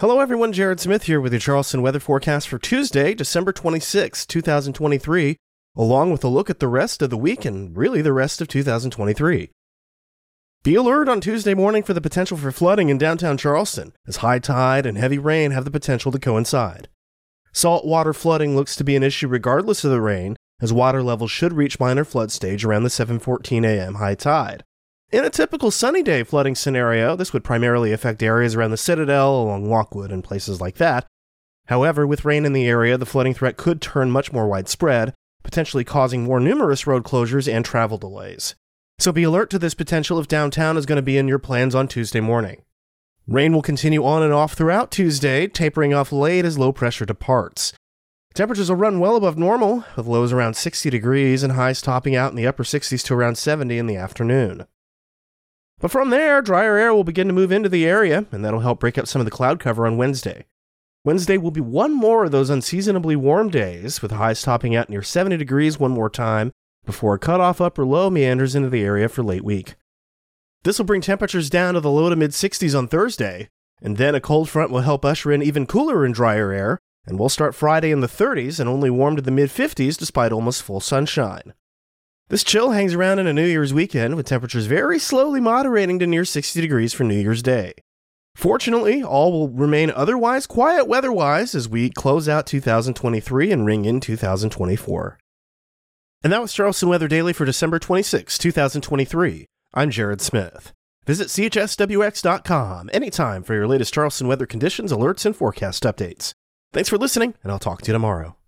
Hello, everyone. Jared Smith here with your Charleston weather forecast for Tuesday, December 26, 2023, along with a look at the rest of the week and really the rest of 2023. Be alert on Tuesday morning for the potential for flooding in downtown Charleston, as high tide and heavy rain have the potential to coincide. Saltwater flooding looks to be an issue regardless of the rain, as water levels should reach minor flood stage around the 7:14 a.m. high tide. In a typical sunny day flooding scenario, this would primarily affect areas around the Citadel, along Lockwood, and places like that. However, with rain in the area, the flooding threat could turn much more widespread, potentially causing more numerous road closures and travel delays. So be alert to this potential if downtown is going to be in your plans on Tuesday morning. Rain will continue on and off throughout Tuesday, tapering off late as low pressure departs. Temperatures will run well above normal, with lows around 60 degrees and highs topping out in the upper 60s to around 70 in the afternoon. But from there, drier air will begin to move into the area, and that'll help break up some of the cloud cover on Wednesday. Wednesday will be one more of those unseasonably warm days, with highs topping out near 70 degrees one more time, before a cutoff upper low meanders into the area for late week. This will bring temperatures down to the low to mid 60s on Thursday, and then a cold front will help usher in even cooler and drier air, and we'll start Friday in the 30s and only warm to the mid 50s despite almost full sunshine. This chill hangs around into New Year's weekend, with temperatures very slowly moderating to near 60 degrees for New Year's Day. Fortunately, all will remain otherwise quiet weather wise as we close out 2023 and ring in 2024. And that was Charleston Weather Daily for December 26, 2023. I'm Jared Smith. Visit CHSWX.com anytime for your latest Charleston weather conditions, alerts, and forecast updates. Thanks for listening, and I'll talk to you tomorrow.